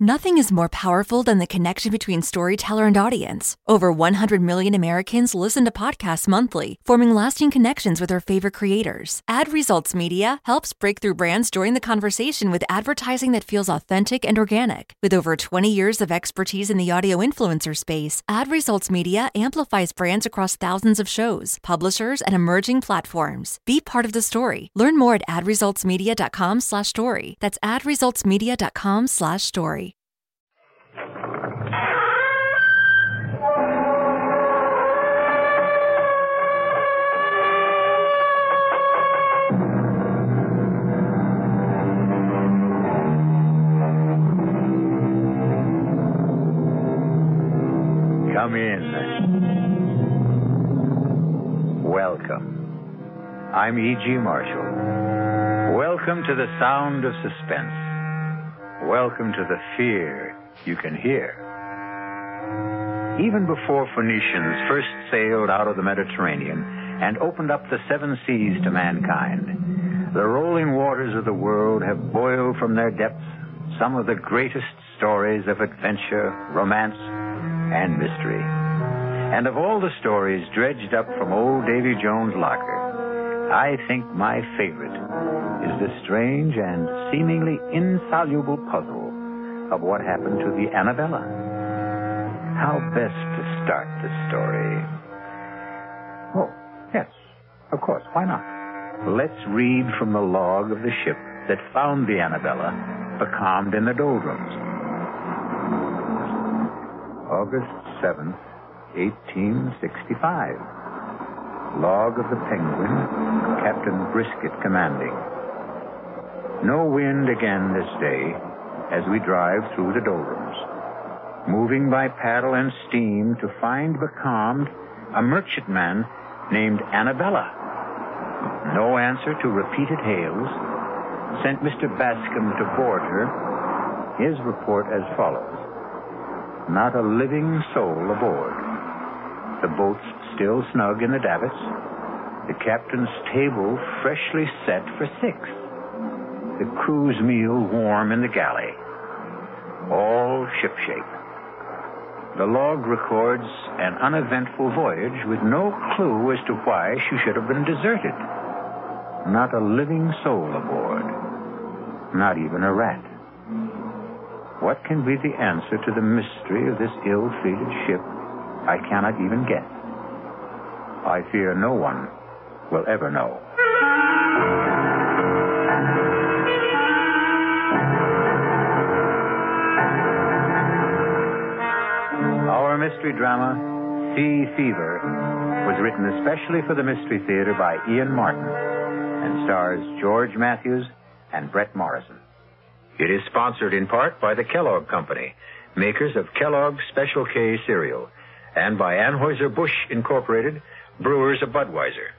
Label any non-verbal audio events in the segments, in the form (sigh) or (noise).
Nothing is more powerful than the connection between storyteller and audience. Over 100 million Americans listen to podcasts monthly, forming lasting connections with their favorite creators. Ad Results Media helps breakthrough brands join the conversation with advertising that feels authentic and organic. With over 20 years of expertise in the audio influencer space, Ad Results Media amplifies brands across thousands of shows, publishers, and emerging platforms. Be part of the story. Learn more at adresultsmedia.com/story. That's adresultsmedia.com/story. I'm E.G. Marshall. Welcome to the sound of suspense. Welcome to the fear you can hear. Even before Phoenicians first sailed out of the Mediterranean and opened up the seven seas to mankind, the rolling waters of the world have boiled from their depths some of the greatest stories of adventure, romance, and mystery. And of all the stories dredged up from old Davy Jones' locker, I think my favorite is the strange and seemingly insoluble puzzle of what happened to the Annabella. How best to start the story? Oh, yes, of course, why not? Let's read from the log of the ship that found the Annabella becalmed in the doldrums. August 7th, 1865. Log of the Penguin, Captain Brisket commanding. No wind again this day as we drive through the doldrums. Moving by paddle and steam to find becalmed a merchantman named Annabella. No answer to repeated hails. Sent Mr. Bascom to board her. His report as follows. Not a living soul aboard. The boat's still snug in the davits. The captain's table freshly set for six. The crew's meal warm in the galley. all shipshape. The log records an uneventful voyage with no clue as to why she should have been deserted. Not a living soul aboard. Not even a rat. What can be the answer to the mystery of this ill-fated ship? I cannot even guess. I fear no one will ever know. Our mystery drama, Sea Fever, was written especially for the Mystery Theater by Ian Martin and stars George Matthews and Bret Morrison. It is sponsored in part by the Kellogg Company, makers of Kellogg's Special K cereal, and by Anheuser-Busch Incorporated, brewers of Budweiser.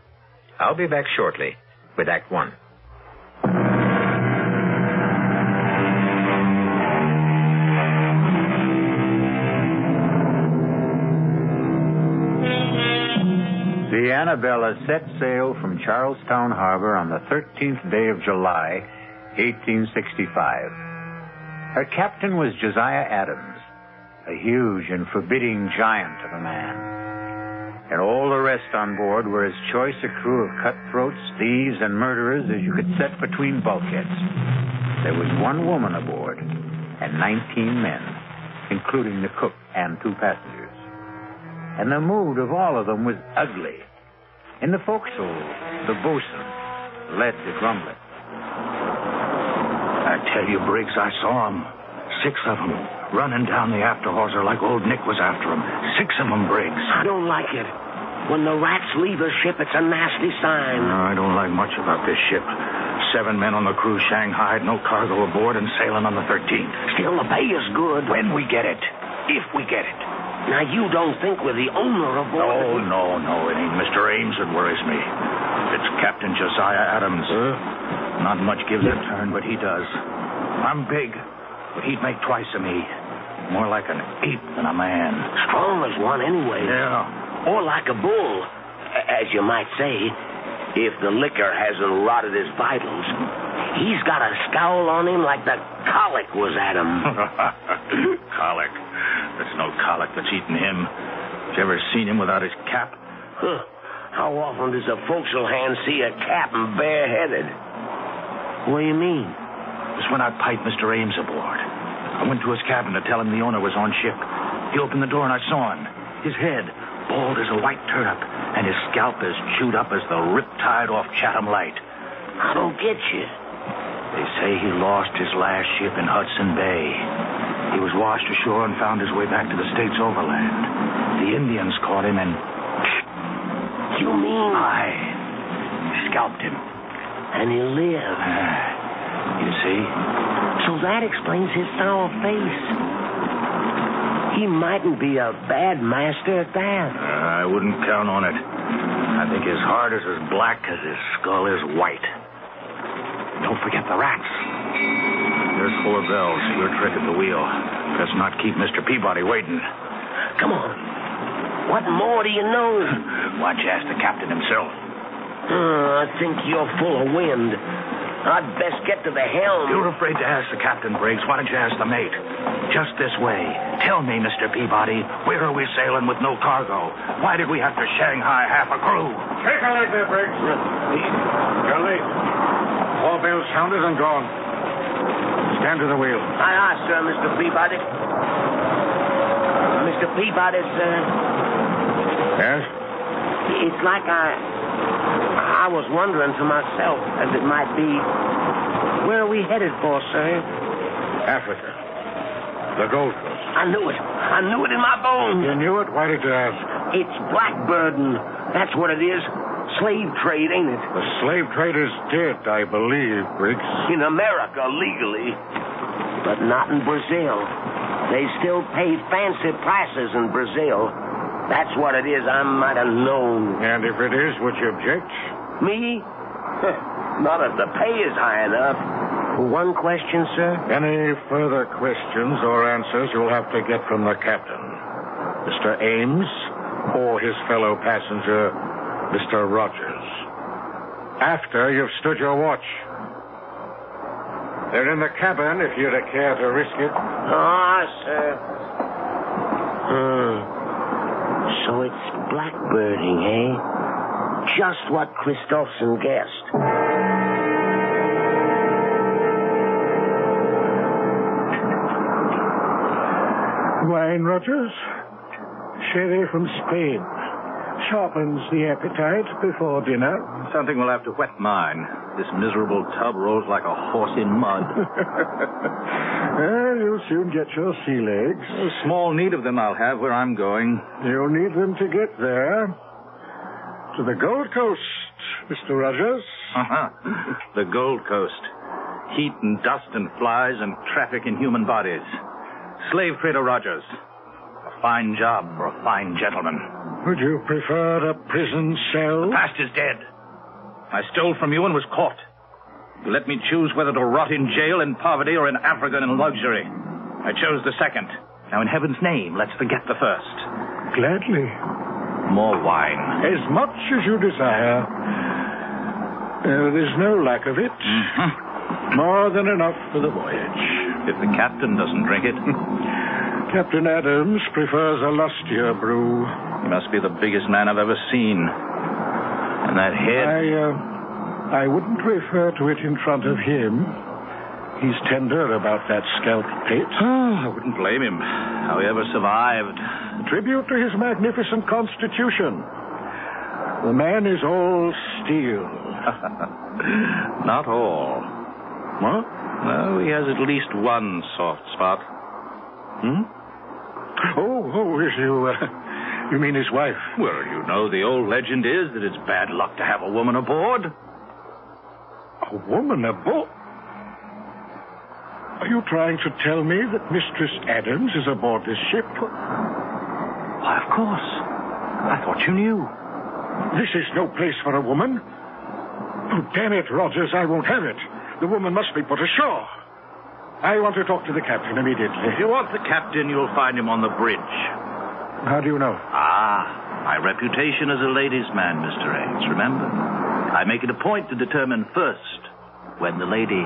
I'll be back shortly with Act One. The Annabella set sail from Charlestown Harbor on the 13th day of July, 1865. Her captain was Josiah Adams, a huge and forbidding giant of a man. And all the rest on board were as choice a crew of cutthroats, thieves, and murderers as you could set between bulkheads. There was one woman aboard and 19 men, including the cook and two passengers. And the mood of all of them was ugly. In the forecastle, the boatswain led the grumbling. I tell you, Briggs, I saw 'em. Six of 'em running down the after hawser like old Nick was after 'em. Six of 'em, Briggs. I don't like it. When the rats leave a ship, it's a nasty sign. No, I don't like much about this ship. Seven men on the crew shanghaied, no cargo aboard, and sailing on the 13th. Still, the pay is good. When we get it. If we get it. Now, you don't think we're the owner of all. No, board? no, no. It ain't Mr. Ames that worries me. It's Captain Josiah Adams. Not much gives a turn, but he does. I'm big, but he'd make twice of me. More like an ape than a man. Strong as one, anyway. Yeah. Or like a bull, as you might say, if the liquor hasn't rotted his vitals. He's got a scowl on him like the colic was at him. (laughs) colic. There's no colic that's eating him. You ever seen him without his cap? Huh. How often does a forecastle hand see a captain bareheaded? What do you mean? It was when I piped Mr. Ames aboard. I went to his cabin to tell him the owner was on ship. He opened the door and I saw him. His head, bald as a white turnip, and his scalp as chewed up as the riptide off Chatham Light. I don't get you. They say he lost his last ship in Hudson Bay. He was washed ashore and found his way back to the States overland. The Indians caught him and You mean? I scalped him. And he lived. You see? So that explains his sour face. He mightn't be a bad master at that. Uh, I wouldn't count on it. I think his heart is as black as his skull is white. Don't forget the rats. There's four bells. Your trick at the wheel. Let's not keep Mr. Peabody waiting. Come on. What more do you know? (laughs) Watch, ask the captain himself? Uh, I think you're full of wind. I'd best get to the helm. You're afraid to ask the captain, Briggs. Why don't you ask the mate? Just this way. Tell me, Mr. Peabody, where are we sailing with no cargo? Why did we have to Shanghai half a crew? Take a leg there, Briggs. You're late. All bells sounded and gone. Stand to the wheel. Aye, aye, sir, Mr. Peabody. Mr. Peabody, sir, uh, Yes? it's like I... I was wondering to myself, as it might be, where are we headed for, sir? Africa. The Gold Coast. I knew it. I knew it in my bones. You knew it? Why did you ask? It's blackbirding. That's what it is. Slave trade, ain't it? The slave trade is dead, I believe, Briggs. In America, legally. But not in Brazil. They still pay fancy prices in Brazil. That's what it is. I might have known. And if it is, would you object? Me? (laughs) Not if the pay is high enough. One question, sir. Any further questions or answers you'll have to get from the captain, Mr. Ames, or his fellow passenger, Mr. Rogers. After you've stood your watch. They're in the cabin if you'd care to risk it. Ah, sir. Hmm. So it's blackbirding, eh? Just what Christopherson guessed. Wine, Rogers? Sherry from Spain. Sharpens the appetite before dinner. Something will have to wet mine. This miserable tub rolls like a horse in mud. (laughs) well, you'll soon get your sea legs. A small need of them I'll have where I'm going. You'll need them to get there. To the Gold Coast, Mr. Rogers. Uh-huh. the Gold Coast. Heat and dust and flies and traffic in human bodies. Slave trader Rogers. A fine job for a fine gentleman. Would you prefer a prison cell? The past is dead. I stole from you and was caught. You let me choose whether to rot in jail in poverty or in Africa in luxury. I chose the second. Now, in heaven's name, let's forget the first. Gladly. More wine. As much as you desire. Uh, there's no lack of it. Mm-hmm. More than enough for the voyage. If the captain doesn't drink it. (laughs) Captain Adams prefers a lustier brew. He must be the biggest man I've ever seen. And that head. I, uh, I wouldn't refer to it in front of him. He's tender about that scalp pit. Oh, I wouldn't blame him. How he ever survived. Tribute to his magnificent constitution. The man is all steel. (laughs) Not all. What? No, he has at least one soft spot. Hmm? Oh, oh, is you, uh, you mean his wife? Well, you know, the old legend is that it's bad luck to have a woman aboard. A woman aboard? Are you trying to tell me that Mistress Adams is aboard this ship? Why, of course. I thought you knew. This is no place for a woman. Oh, damn it, Rogers, I won't have it. The woman must be put ashore. I want to talk to the captain immediately. If you want the captain, you'll find him on the bridge. How do you know? Ah, my reputation as a ladies' man, Mr. Ames, remember? I make it a point to determine first when the lady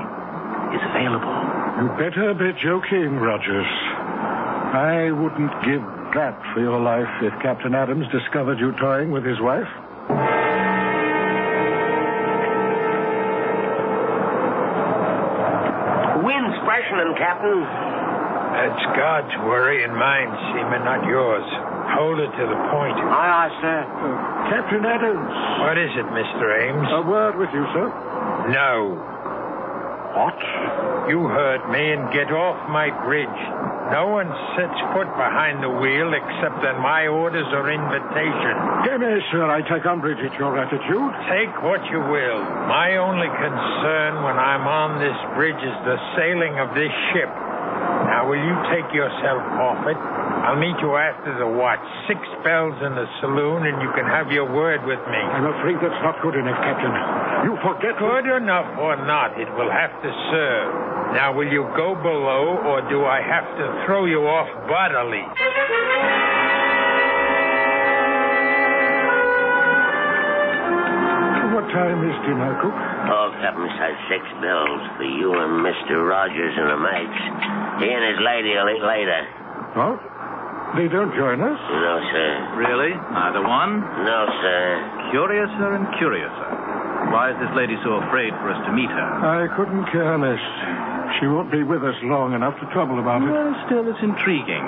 is available. You better be joking, Rogers. I wouldn't give that for your life if Captain Adams discovered you toying with his wife. Wind's freshening, Captain. That's God's worry and mine, Seaman, not yours. Hold it to the point. Aye, aye, sir. Uh, Captain Adams. What is it, Mr. Ames? A word with you, sir. No. What? You heard me and get off my bridge. No one sets foot behind the wheel except on my orders or invitation. Dear me, sir, I take umbrage at your attitude. Take what you will. My only concern when I'm on this bridge is the sailing of this ship. Now, will you take yourself off it? I'll meet you after the watch. Six bells in the saloon, and you can have your word with me. I'm afraid that's not good enough, Captain. You forget. Good enough or not, it will have to serve. Now, will you go below, or do I have to throw you off bodily? What time is dinner, cook? Oh, Captain says six bells for you and Mr. Rogers and the mates. He and his lady will eat later. What? They don't join us? No, sir. Really? Neither one? No, sir. Curiouser and curiouser. Why is this lady so afraid for us to meet her? I couldn't care less. She won't be with us long enough to trouble about it. Well, still, it's intriguing.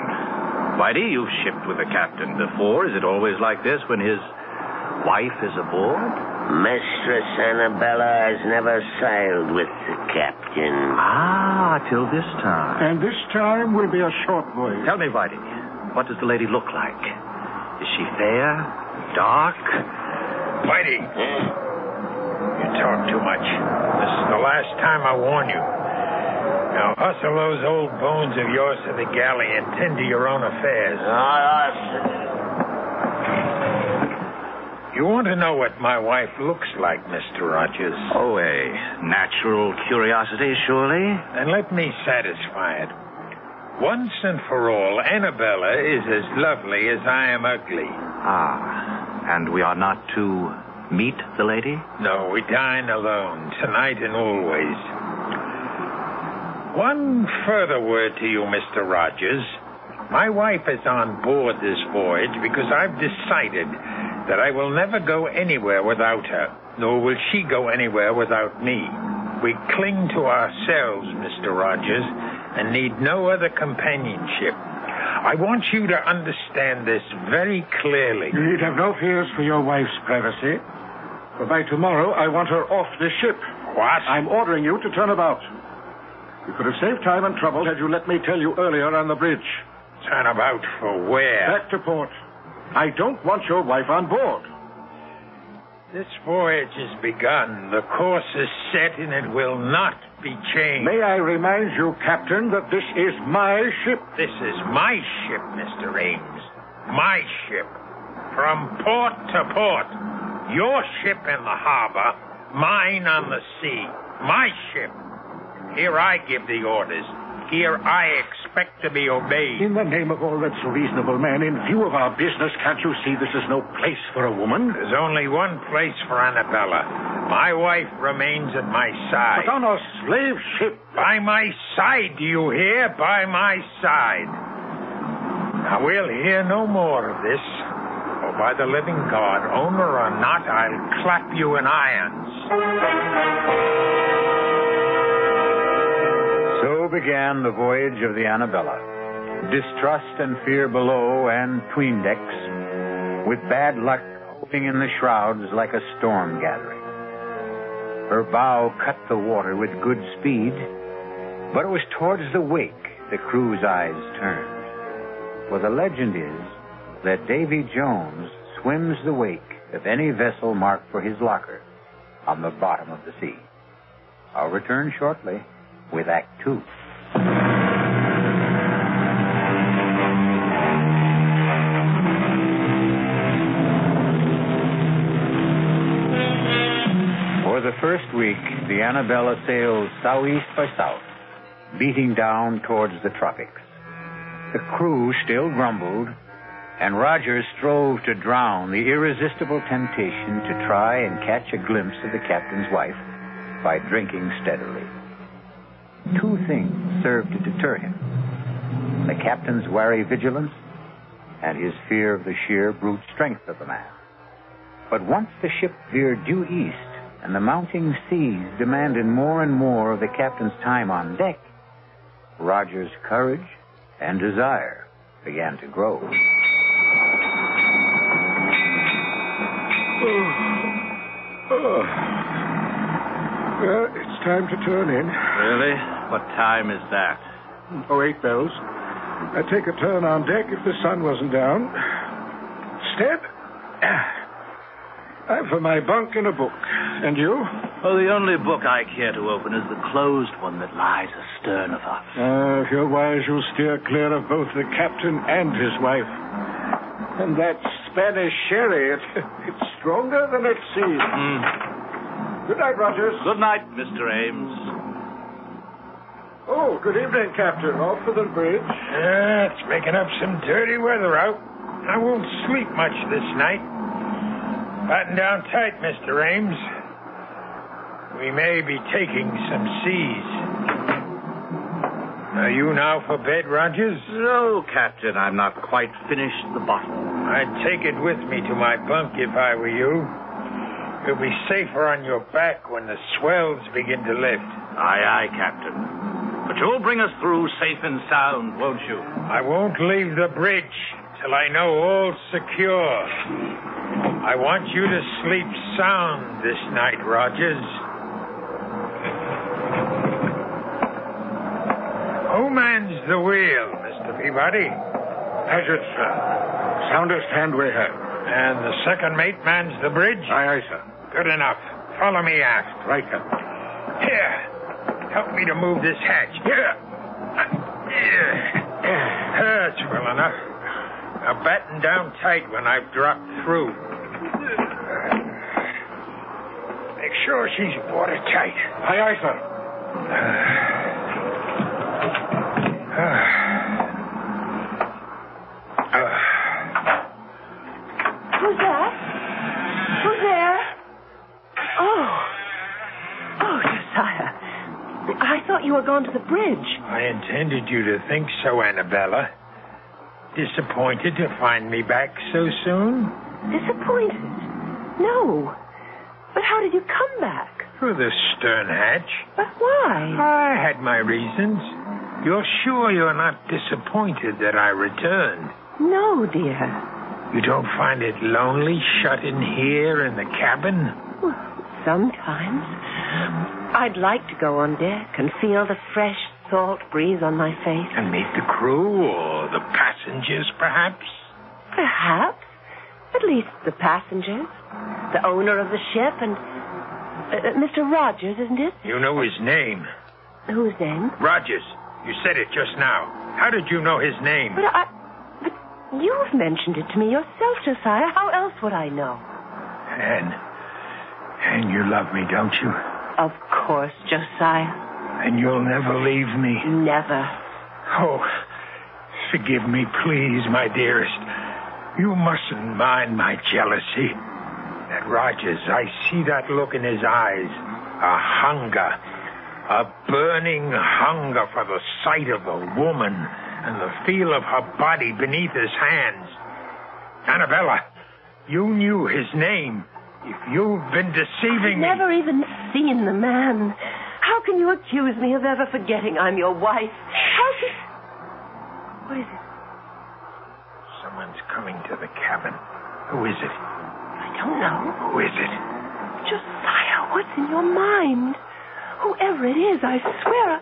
Whitey, you've shipped with the captain before. Is it always like this when his wife is aboard? Mistress Annabella has never sailed with the captain. Ah, till this time. And this time will be a short voyage. Tell me, Whitey, what does the lady look like? Is she fair? Dark? Whitey, hmm? you talk too much. This is the last time I warn you. Now hustle those old bones of yours to the galley and tend to your own affairs. Aye, aye. You want to know what my wife looks like, Mr. Rogers? Oh, a natural curiosity, surely? Then let me satisfy it. Once and for all, Annabella is as lovely as I am ugly. Ah, and we are not to meet the lady? No, we dine alone, tonight and always. One further word to you, Mr. Rogers. My wife is on board this voyage because I've decided that I will never go anywhere without her, nor will she go anywhere without me. We cling to ourselves, Mr. Rogers, and need no other companionship. I want you to understand this very clearly. You need have no fears for your wife's privacy. For by tomorrow, I want her off this ship. What? I'm ordering you to turn about. You could have saved time and trouble had you let me tell you earlier on the bridge. Turn about for where? Back to port. I don't want your wife on board. This voyage has begun. The course is set and it will not be changed. May I remind you, Captain, that this is my ship. This is my ship, Mr. Ames. My ship. From port to port. Your ship in the harbor, mine on the sea. My ship. Here I give the orders. Here I expect to be obeyed. In the name of all that's reasonable, man, in view of our business, can't you see this is no place for a woman? There's only one place for Annabella. My wife remains at my side. But on a slave ship. By my side, do you hear? By my side. Now, we'll hear no more of this. For by the living God, owner or not, I'll clap you in irons. So began the voyage of the Annabella. Distrust and fear below and tween decks, with bad luck hoping in the shrouds like a storm gathering. Her bow cut the water with good speed, but it was towards the wake the crew's eyes turned. For the legend is that Davy Jones swims the wake of any vessel marked for his locker on the bottom of the sea. I'll return shortly with Act Two. For the first week, the Annabella sailed southeast by south, beating down towards the tropics. The crew still grumbled, and Rogers strove to drown the irresistible temptation to try and catch a glimpse of the captain's wife by drinking steadily. Two things served to deter him the captain's wary vigilance and his fear of the sheer brute strength of the man. But once the ship veered due east and the mounting seas demanded more and more of the captain's time on deck, Rogers' courage and desire began to grow. Oh. oh. Well, it's time to turn in. Really? What time is that? Oh, eight bells. I'd take a turn on deck if the sun wasn't down. Step. I'm for my bunk and a book. And you? Oh, the only book I care to open is the closed one that lies astern of us. Uh, if you're wise, you'll steer clear of both the captain and his wife. And that Spanish sherry, it, (laughs) it's stronger than it seems. Mm. Good night, Rogers. Good night, Mr. Ames. Oh, good evening, Captain. Off for the bridge. Yeah, it's making up some dirty weather out. I won't sleep much this night. Batten down tight, Mr. Ames. We may be taking some seas. Are you now for bed, Rogers? No, Captain, I'm not quite finished the bottle. I'd take it with me to my bunk if I were you. You'll be safer on your back when the swells begin to lift. Aye, aye, Captain. But you'll bring us through safe and sound, won't you? I won't leave the bridge till I know all's secure. I want you to sleep sound this night, Rogers. Who mans the wheel, Mr. Peabody? Paget, sir. Soundest hand we have. And the second mate mans the bridge? Aye, aye, sir. Good enough. Follow me aft. Right, Captain. Here. Help me to move this hatch. Here. That's well enough. Now batten down tight when I've dropped through. Make sure she's watertight. Aye, aye, sir. Who's (sighs) ah. To the bridge. I intended you to think so, Annabella. Disappointed to find me back so soon? Disappointed? No. But how did you come back? Through the stern hatch. But why? I had my reasons. You're sure you're not disappointed that I returned? No, dear. You don't find it lonely shut in here in the cabin? Well, sometimes. I'd like to go on deck and feel the fresh salt breeze on my face. And meet the crew or the passengers, perhaps? Perhaps. At least the passengers. The owner of the ship and. Uh, uh, Mr. Rogers, isn't it? You know his name. Whose name? Rogers. You said it just now. How did you know his name? But I. But you've mentioned it to me yourself, Josiah. How else would I know? Anne. Anne, you love me, don't you? Of course, Josiah. And you'll never leave me. Never. Oh, forgive me, please, my dearest. You mustn't mind my jealousy. That Rogers, I see that look in his eyes. A hunger. A burning hunger for the sight of a woman and the feel of her body beneath his hands. Annabella, you knew his name. If you've been deceiving I've me. never even seen the man. How can you accuse me of ever forgetting I'm your wife? How can... What is it? Someone's coming to the cabin. Who is it? I don't know. Who is it? Josiah, what's in your mind? Whoever it is, I swear I...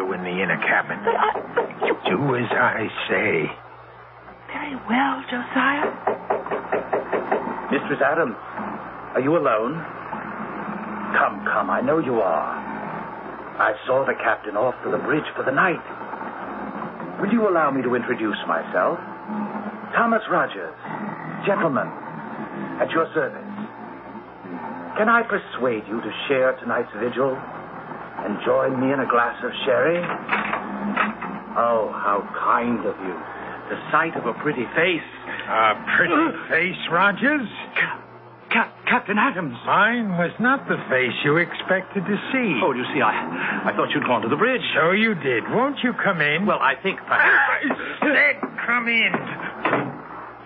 Go in the inner cabin. But I... But you... Do as I say. Very well, Josiah. Mistress Adams, are you alone? Come, come, I know you are. I saw the captain off to the bridge for the night. Will you allow me to introduce myself? Thomas Rogers, gentleman, at your service. Can I persuade you to share tonight's vigil and join me in a glass of sherry? Oh, how kind of you. The sight of a pretty face. A pretty (gasps) face, Rogers? Cap- Captain Adams. Mine was not the face you expected to see. Oh, you see, I, I thought you'd gone to the bridge. So you did. Won't you come in? Well, I think Ah, Said come in.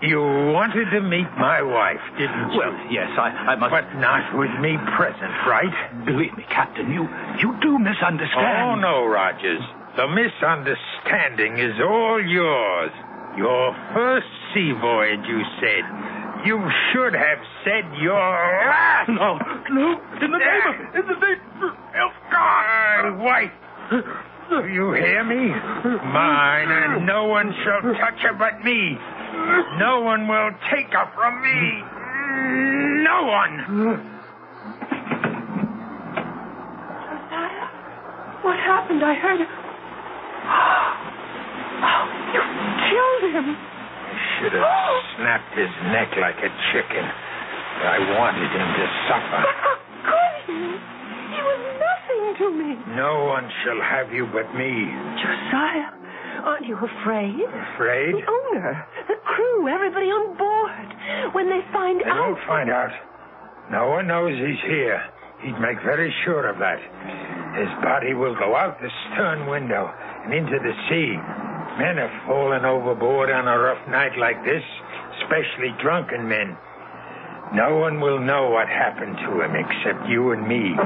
You wanted to meet my wife, didn't you? Well, yes, I, I must. But not with me present, right? Believe me, Captain, you you do misunderstand. Oh, no, Rogers. The misunderstanding is all yours. Your first sea voyage, you said. You should have said your last. No, no, in the name of, in the name of God, wife. Do you hear me? Mine, and no one shall touch her but me. No one will take her from me. No one. Josiah, what happened? I heard... (gasps) Oh, you killed him. Should have snapped his neck like a chicken. I wanted him to suffer. But how could you? He was nothing to me. No one shall have you but me. Josiah, aren't you afraid? Afraid? The owner, the crew, everybody on board. When they find They out... won't find out. No one knows he's here. He'd make very sure of that. His body will go out the stern window and into the sea. Men have fallen overboard on a rough night like this, especially drunken men. No one will know what happened to him except you and me.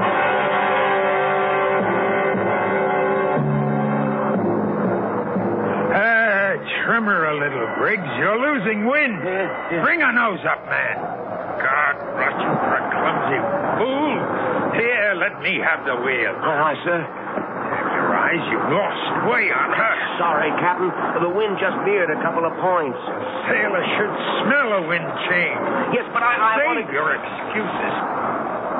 Ah, trim her a little, Briggs. You're losing wind. Bring her nose up, man. God, rot you for a clumsy fool. Here, let me have the wheel. Aye, sir. Have your eyes, you've lost way on her. Sorry, Captain. The wind just veered a couple of points. A Sailor should smell a wind change. Yes, but I, I Save want to... your excuses.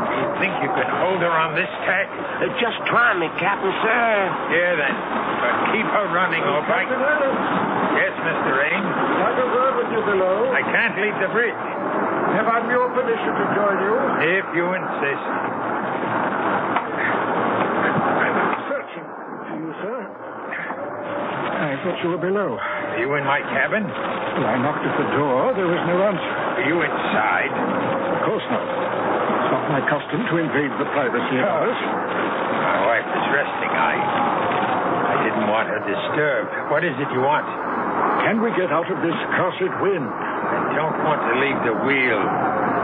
Do you think you can hold her on this tack? Uh, just try me, Captain, sir. Here then. But keep her running, all right? Yes, Mr. Ames. Like a word with you below. I can't leave the bridge. Have I your permission to join you? If you insist. Searching for you, sir. I thought you were below. Are you in my cabin? Well, I knocked at the door. There was no answer. Are you inside? Of course not. It's not my custom to invade the privacy of others. My wife is resting. I. I didn't want her disturbed. What is it you want? Can we get out of this cursed wind? I don't want to leave the wheel.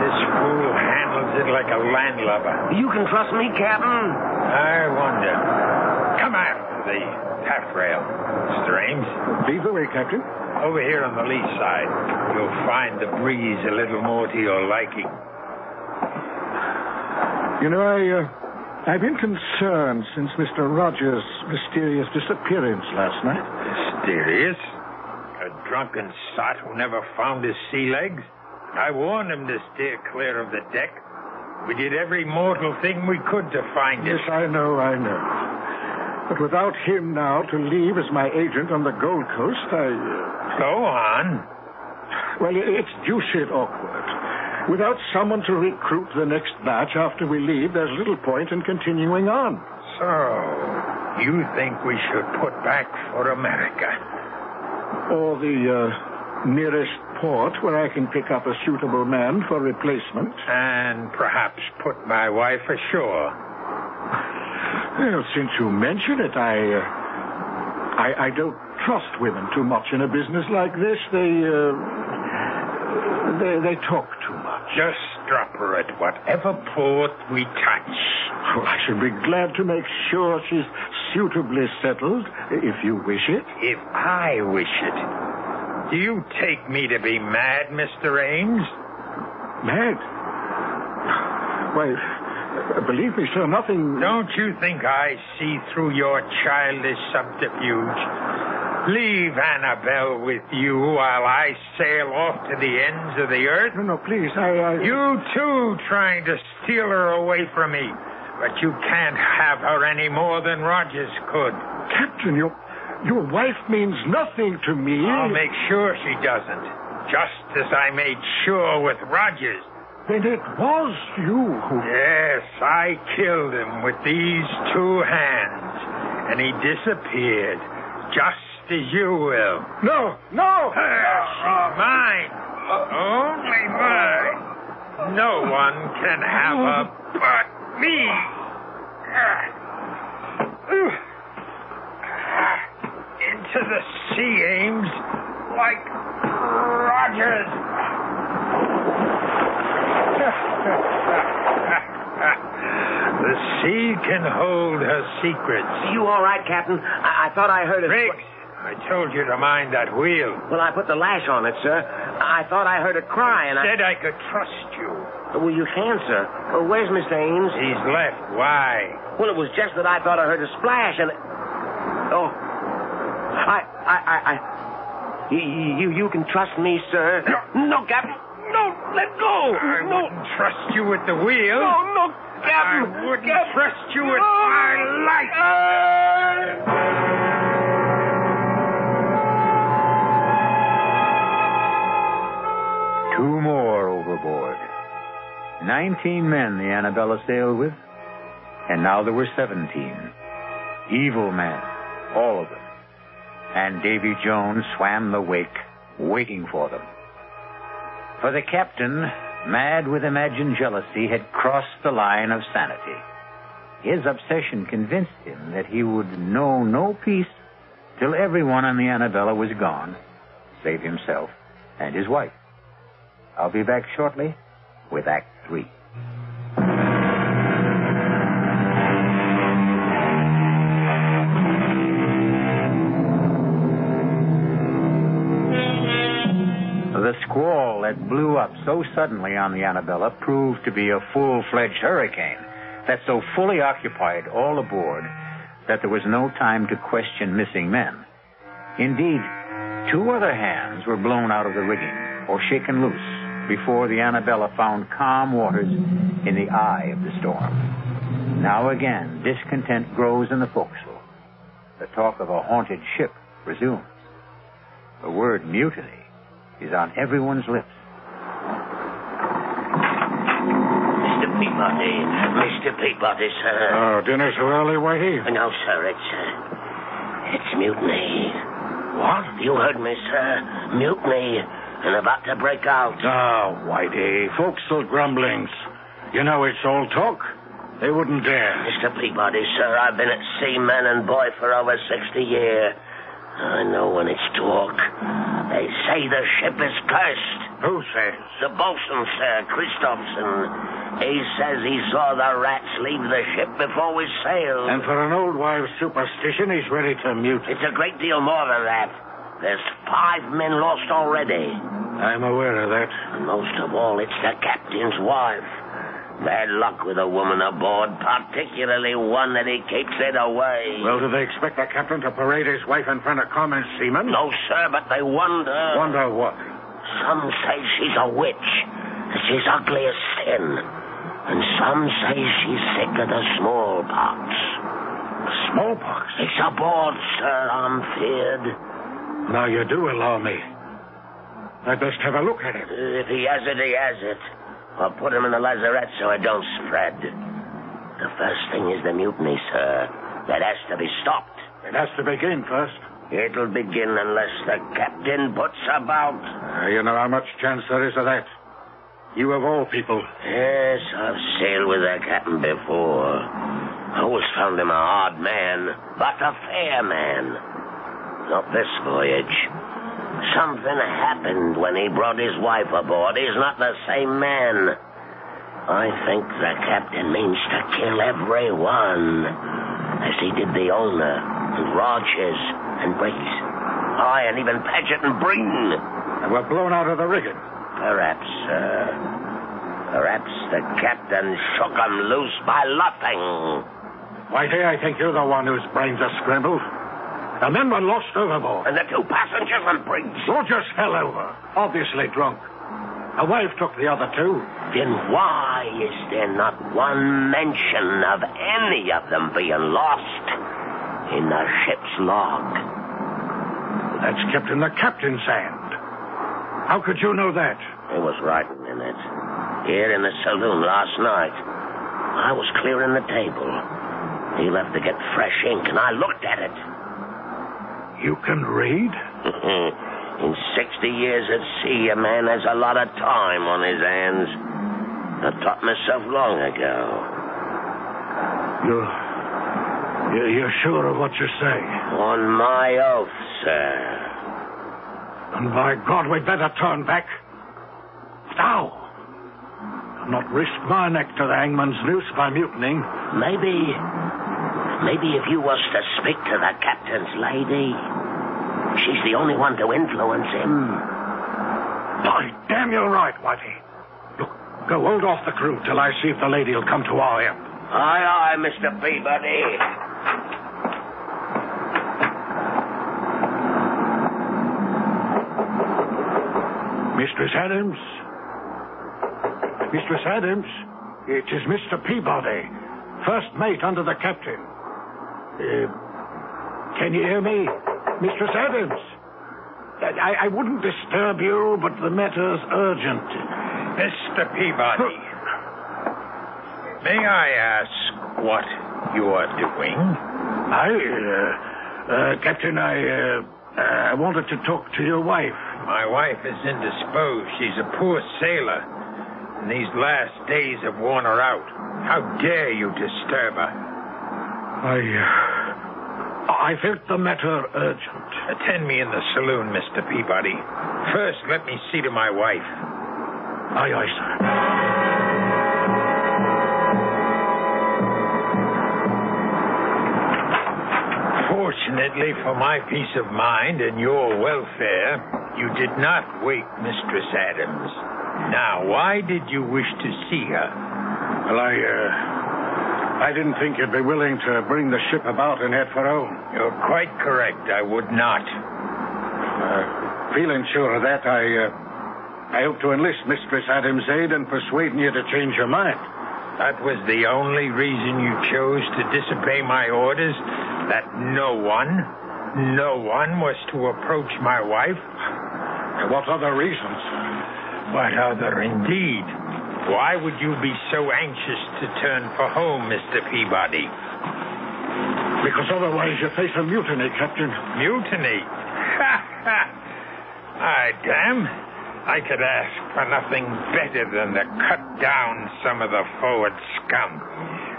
This fool handles it like a landlubber. You can trust me, Captain. I wonder. The taffrail. Ames. Lead the way, Captain. Over here on the lee side, you'll find the breeze a little more to your liking. You know, I, uh, I've been concerned since Mr. Rogers' mysterious disappearance last night. Mysterious? A drunken sot who never found his sea legs? I warned him to steer clear of the deck. We did every mortal thing we could to find him. Yes, I know, I know. But without him now to leave as my agent on the Gold Coast, I. Uh... Go on. Well, it's deuced awkward. Without someone to recruit the next batch after we leave, there's little point in continuing on. So, you think we should put back for America? Or the uh, nearest port where I can pick up a suitable man for replacement. And perhaps put my wife ashore. Well, since you mention it, I, uh, I, I don't trust women too much in a business like this. They, uh, they, they talk too much. Just drop her at whatever port we touch. Oh, I should be glad to make sure she's suitably settled, if you wish it. If I wish it. Do you take me to be mad, Mr. Ames? Mad? Why, believe me, sir, nothing. Don't you think I see through your childish subterfuge? Leave Annabelle with you while I sail off to the ends of the earth? No, no, please, I. I... You too trying to steal her away from me. But you can't have her any more than Rogers could. Captain, your, your wife means nothing to me. I'll make sure she doesn't. Just as I made sure with Rogers. Then it was you who. Yes, I killed him with these two hands. And he disappeared. Just as you will. No, no! she's mine. Only mine. No one can have her but me. Into the sea, Ames, like Rogers. The sea can hold her secrets. You all right, Captain? I, I thought I heard it. Briggs, I told you to mind that wheel. Well, I put the lash on it, sir. I thought I heard a cry, and I. Said I could trust you. Well, you can, sir. Well, where's Mr. Ames? He's left. Why? Well, it was just that I thought I heard a splash, and oh, I, I, I, I. You, you, you can trust me, sir. No, Captain. No, let go. I no. wouldn't trust you with the wheel. No, no, Captain. I wouldn't Captain. trust you with my life. Uh. Two more overboard. Nineteen men the Annabella sailed with, and now there were seventeen. Evil men, all of them. And Davy Jones swam the wake, waiting for them. For the captain, mad with imagined jealousy, had crossed the line of sanity. His obsession convinced him that he would know no peace till everyone on the Annabella was gone, save himself and his wife. I'll be back shortly with Act Three. Squall that blew up so suddenly on the Annabella proved to be a full fledged hurricane that so fully occupied all aboard that there was no time to question missing men. Indeed, two other hands were blown out of the rigging or shaken loose before the Annabella found calm waters in the eye of the storm. Now again, discontent grows in the forecastle. The talk of a haunted ship resumes. The word mutiny is on everyone's lips. Mr. Peabody. Mr. Peabody, sir. Oh, dinner's so early, Whitey? No, sir, it's, uh, it's mutiny. What? You heard me, sir. Mutiny. And about to break out. Ah, Whitey. Forecastle grumblings. You know it's all talk. They wouldn't dare. Mr. Peabody, sir, I've been at sea man and boy for over 60 years. I know when it's talk. They say the ship is cursed. Who says? The bosun, sir, Christopherson. He says he saw the rats leave the ship before we sailed. And for an old wives' superstition, he's ready to mute. It's a great deal more than that. There's five men lost already. I'm aware of that. And most of all, it's the captain's wife. Bad luck with a woman aboard, particularly one that he keeps it away. Well, do they expect the captain to parade his wife in front of common seamen? No, sir, but they wonder. Wonder what? Some say she's a witch, that she's ugly as sin. And some say she's sick of the smallpox. Smallpox? It's aboard, sir, I'm feared. Now you do allow me. I'd best have a look at it. If he has it, he has it. I'll put him in the lazarette so it don't spread. The first thing is the mutiny, sir. That has to be stopped. It has to begin first. It'll begin unless the captain puts about. Uh, you know how much chance there is of that. You of all people. Yes, I've sailed with the captain before. I always found him a hard man, but a fair man. Not this voyage. Something happened when he brought his wife aboard. He's not the same man. I think the captain means to kill every one, as he did the owner, and Rogers, and Briggs. Aye, and even Paget and Breen. And we're blown out of the rigging. Perhaps, sir. Perhaps the captain shook 'em loose by luffing. Whitey, I think you're the one whose brains are scrambled. The men were lost overboard. And the two passengers and Briggs. Rogers fell over, obviously drunk. A wife took the other two. Then why is there not one mention of any of them being lost in the ship's log? That's kept in the captain's hand. How could you know that? There was writing in it. Here in the saloon last night. I was clearing the table. He left to get fresh ink, and I looked at it. You can read? (laughs) in 60 years at sea, a man has a lot of time on his hands. I taught myself long ago. You're. You're, you're sure of what you say? On my oath, sir. And by God, we'd better turn back. Now. I'll not risk my neck to the hangman's noose by mutinying. Maybe. Maybe if you was to speak to the captain's lady, she's the only one to influence him. By damn, you're right, Whitey. Look, go hold off the crew till I see if the lady will come to our help. Aye, aye, Mr. Peabody. Mistress Adams? Mistress Adams? It is Mr. Peabody, first mate under the captain. Uh, can you hear me? Mistress Adams? I, I wouldn't disturb you, but the matter's urgent. Mr. Peabody, may I ask what you are doing? I, uh, uh, Captain, I, uh, I wanted to talk to your wife. My wife is indisposed. She's a poor sailor. And these last days have worn her out. How dare you disturb her? I, uh, I felt the matter urgent. Attend me in the saloon, Mr. Peabody. First, let me see to my wife. Aye, aye, sir. Fortunately for my peace of mind and your welfare, you did not wake Mistress Adams. Now, why did you wish to see her? Well, I, uh, I didn't think you'd be willing to bring the ship about and head for home. You're quite correct. I would not. Uh, feeling sure of that, I, uh, I hope to enlist Mistress Adams' aid in persuading you to change your mind. That was the only reason you chose to disobey my orders? That no one, no one was to approach my wife? And what other reasons? What other, indeed? Why would you be so anxious to turn for home, Mr. Peabody? Because otherwise you face a mutiny, Captain. Mutiny? Ha ha! I damn. I could ask for nothing better than to cut down some of the forward scum.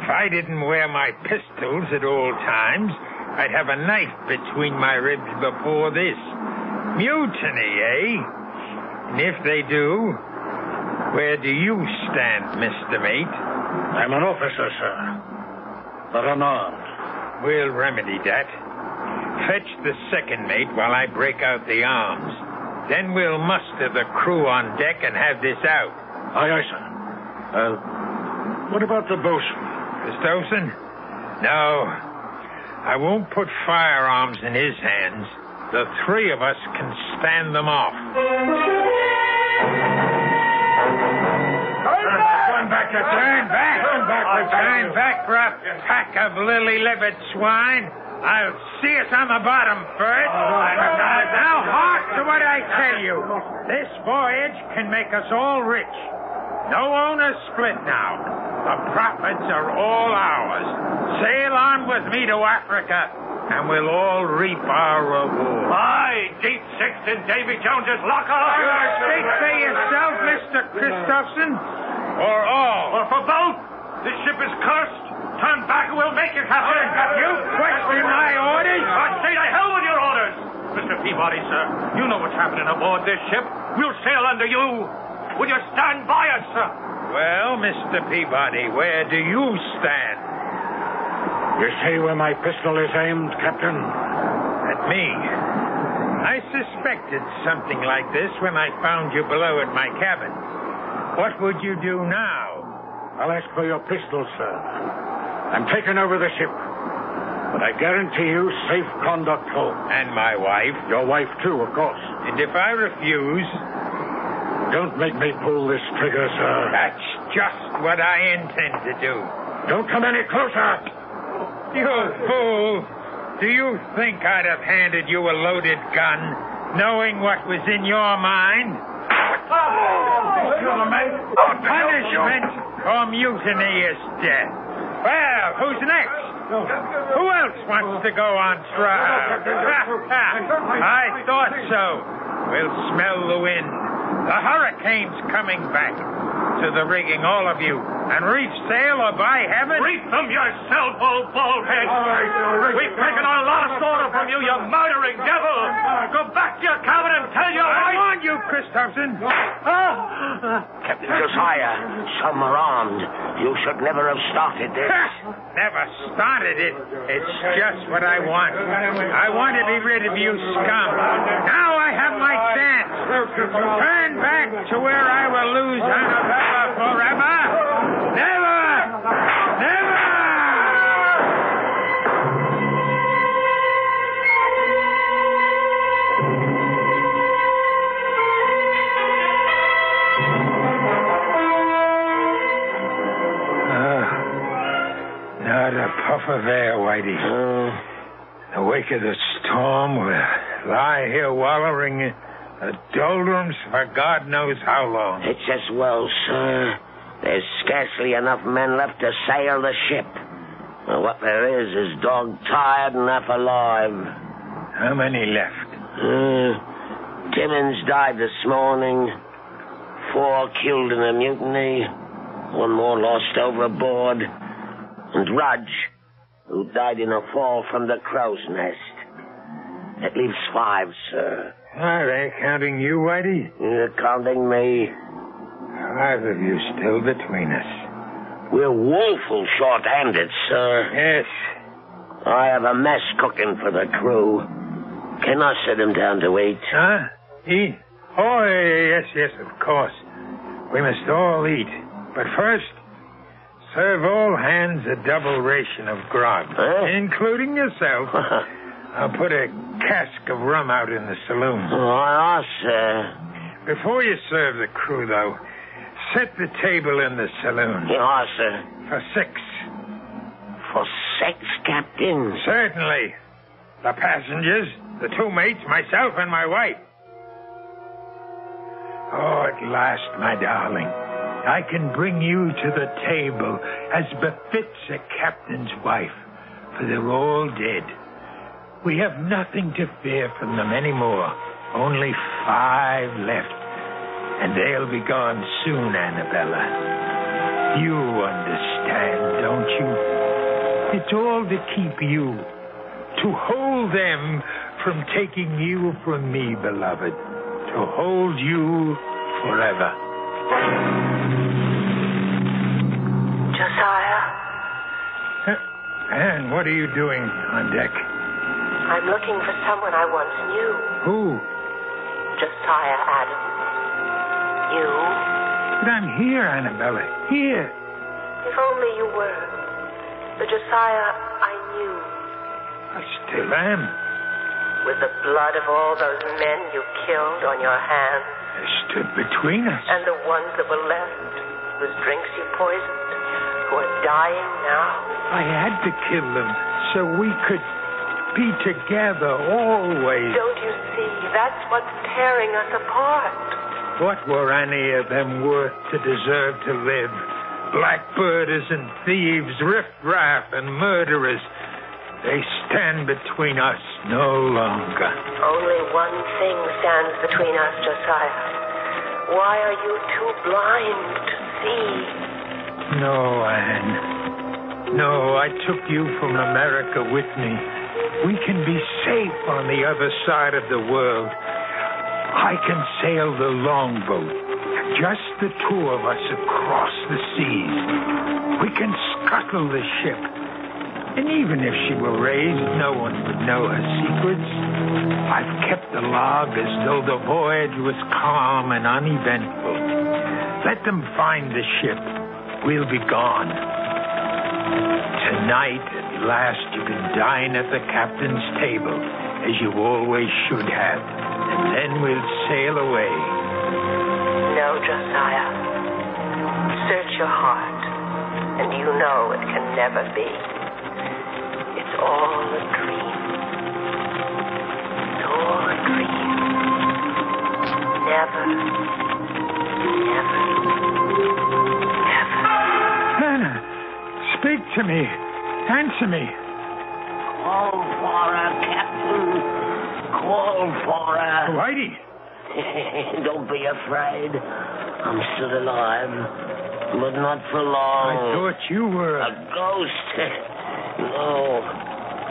If I didn't wear my pistols at all times, I'd have a knife between my ribs before this. Mutiny, eh? And if they do, where do you stand, Mr. Mate? I'm an officer, sir. But unarmed. We'll remedy that. Fetch the second mate while I break out the arms. Then we'll muster the crew on deck and have this out. Aye, aye, sir. Uh, what about the bosun? The Stosen? No. I won't put firearms in his hands. The three of us can stand them off. Turn back, Turn back! Turn back, Turn back for a pack of lily-livered swine. I'll see us on the bottom first. Now hark to what I tell you. This voyage can make us all rich. No owners split now. The profits are all ours. Sail on with me to Africa, and we'll all reap our reward. Aye, deep sixth in Davy Jones's locker. Speak for yourself, Mr. Christopherson, or all. Or for both. This ship is cursed. Turn back and we'll make you captain. You question my orders? I say to hell with your orders. Mr. Peabody, sir, you know what's happening aboard this ship. We'll sail under you. Will you stand by us, sir? Well, Mr. Peabody, where do you stand? You see where my pistol is aimed, Captain? At me. I suspected something like this when I found you below at my cabin. What would you do now? I'll ask for your pistol, sir. I'm taking over the ship. But I guarantee you safe conduct home. And my wife? Your wife, too, of course. And if I refuse? Don't make me pull this trigger, sir. That's just what I intend to do. Don't come any closer. You fool! Do you think I'd have handed you a loaded gun, knowing what was in your mind? Punishment for oh, mutiny is death. Well, who's next? Who else wants to go on trial? (laughs) I thought so. We'll smell the wind. The hurricane's coming back. To the rigging, all of you. And reef sail or by heaven. Reef them yourself, old baldhead. We've taken our last order from you, you murdering devil. Go back to your cabin and tell your I wife. warned you, Christopherson. Ah. Captain Josiah, some are armed. You should never have started this. Never started it. It's just what I want. I want to be rid of you scum. Now I have my chance. Turn back to where I will lose Annabella forever. Never! Never! Ah, not a puff of air, Whitey. Uh, the wake of the storm, we'll lie here wallowing in the doldrums for God knows how long. it's as well, sir. There's scarcely enough men left to sail the ship. What there is is dog tired and half alive. How many left? Uh, Timmins died this morning. Four killed in a mutiny. One more lost overboard. And Rudge, who died in a fall from the crow's nest. That leaves five, sir. Are they counting you, Whitey? You're counting me. Five of you still between us. We're woeful short-handed, sir. Yes. I have a mess cooking for the crew. Can I sit him down to eat? Huh? Eat? Oh, yes, yes, of course. We must all eat. But first, serve all hands a double ration of grog, Huh? including yourself. (laughs) I'll put a cask of rum out in the saloon. Oh, sir. Before you serve the crew, though, set the table in the saloon Yes, sir. for six. For six, Captain. Certainly. The passengers, the two mates, myself, and my wife. Oh, at last, my darling. I can bring you to the table as befits a captain's wife, for they're all dead. We have nothing to fear from them anymore. Only five left. And they'll be gone soon, Annabella. You understand, don't you? It's all to keep you, to hold them from taking you from me, beloved, to hold you forever. Josiah, Anne, what are you doing on deck? I'm looking for someone I once knew. Who? Josiah Adams. You? But I'm here, Annabella. Here. If only you were. The Josiah I knew. I still am. With the blood of all those men you killed on your hands. They stood between us. And the ones that were left, whose drinks you poisoned, who are dying now. I had to kill them so we could be together always. Don't you see? That's what's tearing us apart. What were any of them worth to deserve to live? Blackbirders and thieves, riffraff and murderers. They stand between us no longer. Only one thing stands between us, Josiah. Why are you too blind to see? No, Anne. No, I took you from America with me. We can be safe on the other side of the world. I can sail the longboat. Just the two of us across the seas. We can scuttle the ship. And even if she were raised, no one would know her secrets. I've kept the log as though the voyage was calm and uneventful. Let them find the ship. We'll be gone. Tonight, at last, you can dine at the captain's table, as you always should have. And then we'll sail away. No, Josiah. Search your heart, and you know it can never be. It's all a dream. It's all a dream. Never, never, never. Hannah, speak to me. Answer me. Call for her, Captain. Call for her. Whitey. Don't be afraid. I'm still alive, but not for long. I thought you were a ghost. (laughs) no,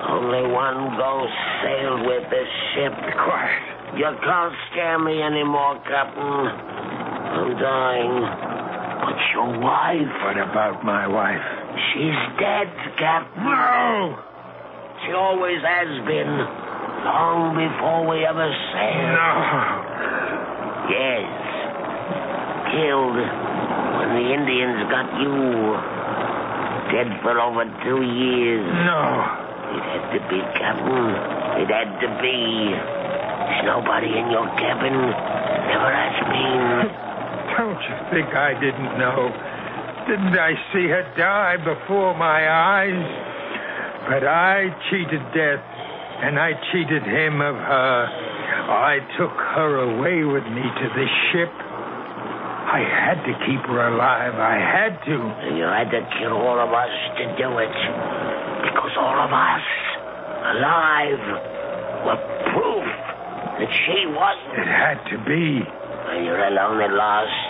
only one ghost sailed with this ship. Quiet. You can't scare me anymore, Captain. I'm dying. But your wife? What about my wife? She's dead, Captain. No! She always has been. Long before we ever sailed. No. Yes. Killed when the Indians got you. Dead for over two years. No. It had to be, Captain. It had to be. There's nobody in your cabin. Never has been. (laughs) Don't you think I didn't know? Didn't I see her die before my eyes? But I cheated death, and I cheated him of her. I took her away with me to this ship. I had to keep her alive. I had to. You had to kill all of us to do it. Because all of us, alive, were proof that she wasn't. It had to be. And you're alone at last.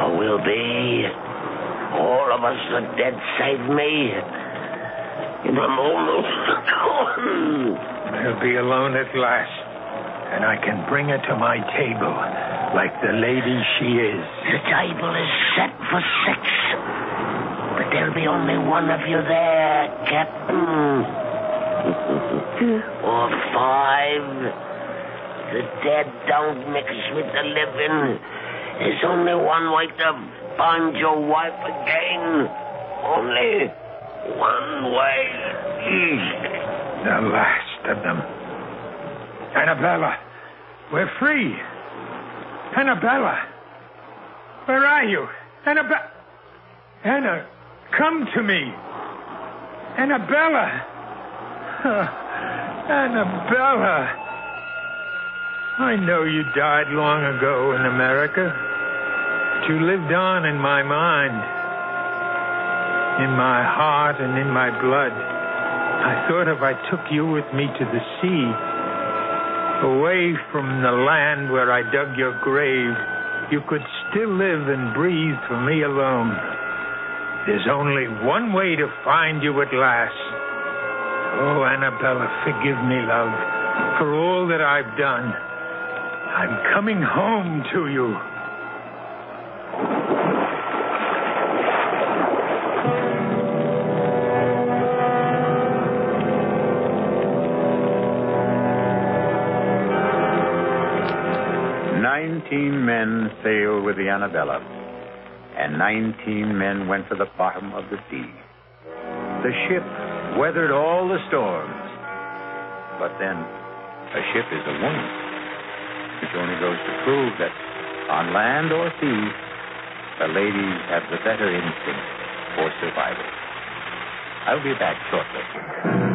Or will be. All of us are dead save me. And I'm almost gone. I'll be alone at last. And I can bring her to my table like the lady she is. The table is set for six. But there'll be only one of you there, Captain. (laughs) or five. The dead don't mix with the living. There's only one way to find your wife again. Only one way. Hmm. The last of them. Annabella, we're free. Annabella, where are you? Annabella. Anna, come to me. Annabella. (laughs) Annabella. I know you died long ago in America. But you lived on in my mind, in my heart, and in my blood. I thought if I took you with me to the sea, away from the land where I dug your grave, you could still live and breathe for me alone. There's only one way to find you at last. Oh, Annabella, forgive me, love, for all that I've done. I'm coming home to you. Nineteen men sailed with the Annabella, and nineteen men went to the bottom of the sea. The ship weathered all the storms. But then, a ship is a woman, which only goes to prove that on land or sea, the ladies have the better instinct for survival. I'll be back shortly.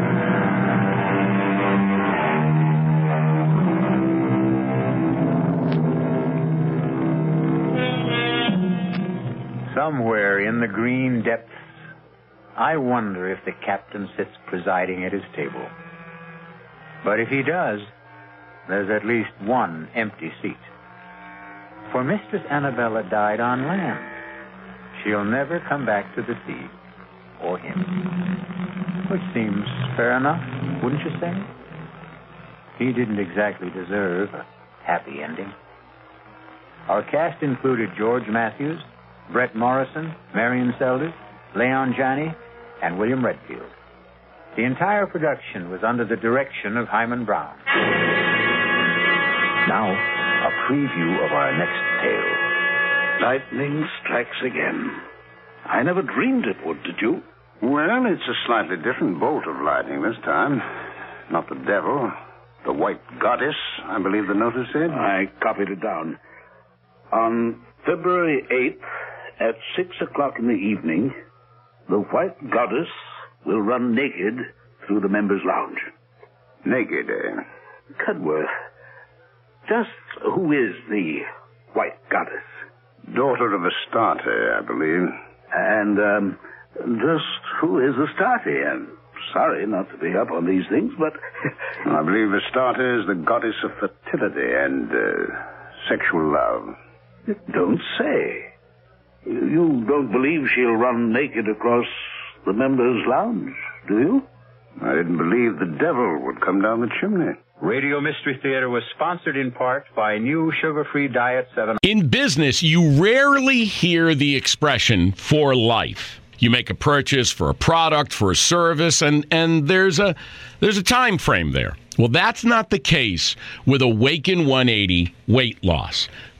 Somewhere in the green depths, I wonder if the captain sits presiding at his table. But if he does, there's at least one empty seat. For Mistress Annabella died on land. She'll never come back to the sea, or him. Which seems fair enough, wouldn't you say? He didn't exactly deserve a happy ending. Our cast included George Matthews, Bret Morrison, Marion Seldes, Leon Janney, and William Redfield. The entire production was under the direction of Himan Brown. Now, a preview of our next tale. Lightning strikes again. I never dreamed it would, did you? Well, it's a slightly different bolt of lightning this time. Not the devil, the white goddess, I believe the notice said. I copied it down. On February 8th, at six o'clock in the evening, the white goddess will run naked through the members' lounge. Naked, eh? Cudworth, just who is the white goddess? Daughter of Astarte, I believe. And, um, just who is Astarte? I'm sorry not to be up on these things, but. (laughs) I believe Astarte is the goddess of fertility and uh, sexual love. Don't say. You don't believe she'll run naked across the members' lounge, do you? I didn't believe the devil would come down the chimney. Radio Mystery Theater was sponsored in part by New Sugar Free Diet 7. In business, you rarely hear the expression for life. You make a purchase for a product, for a service, and, and there's a there's a time frame there. Well, that's not the case with Awaken 180 weight loss.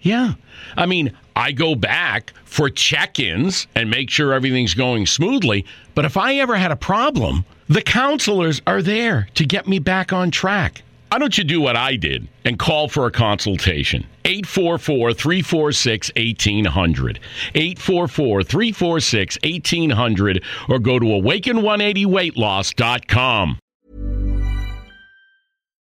Yeah. I mean, I go back for check ins and make sure everything's going smoothly. But if I ever had a problem, the counselors are there to get me back on track. Why don't you do what I did and call for a consultation? 844 346 1800. 844 346 1800 or go to awaken180weightloss.com.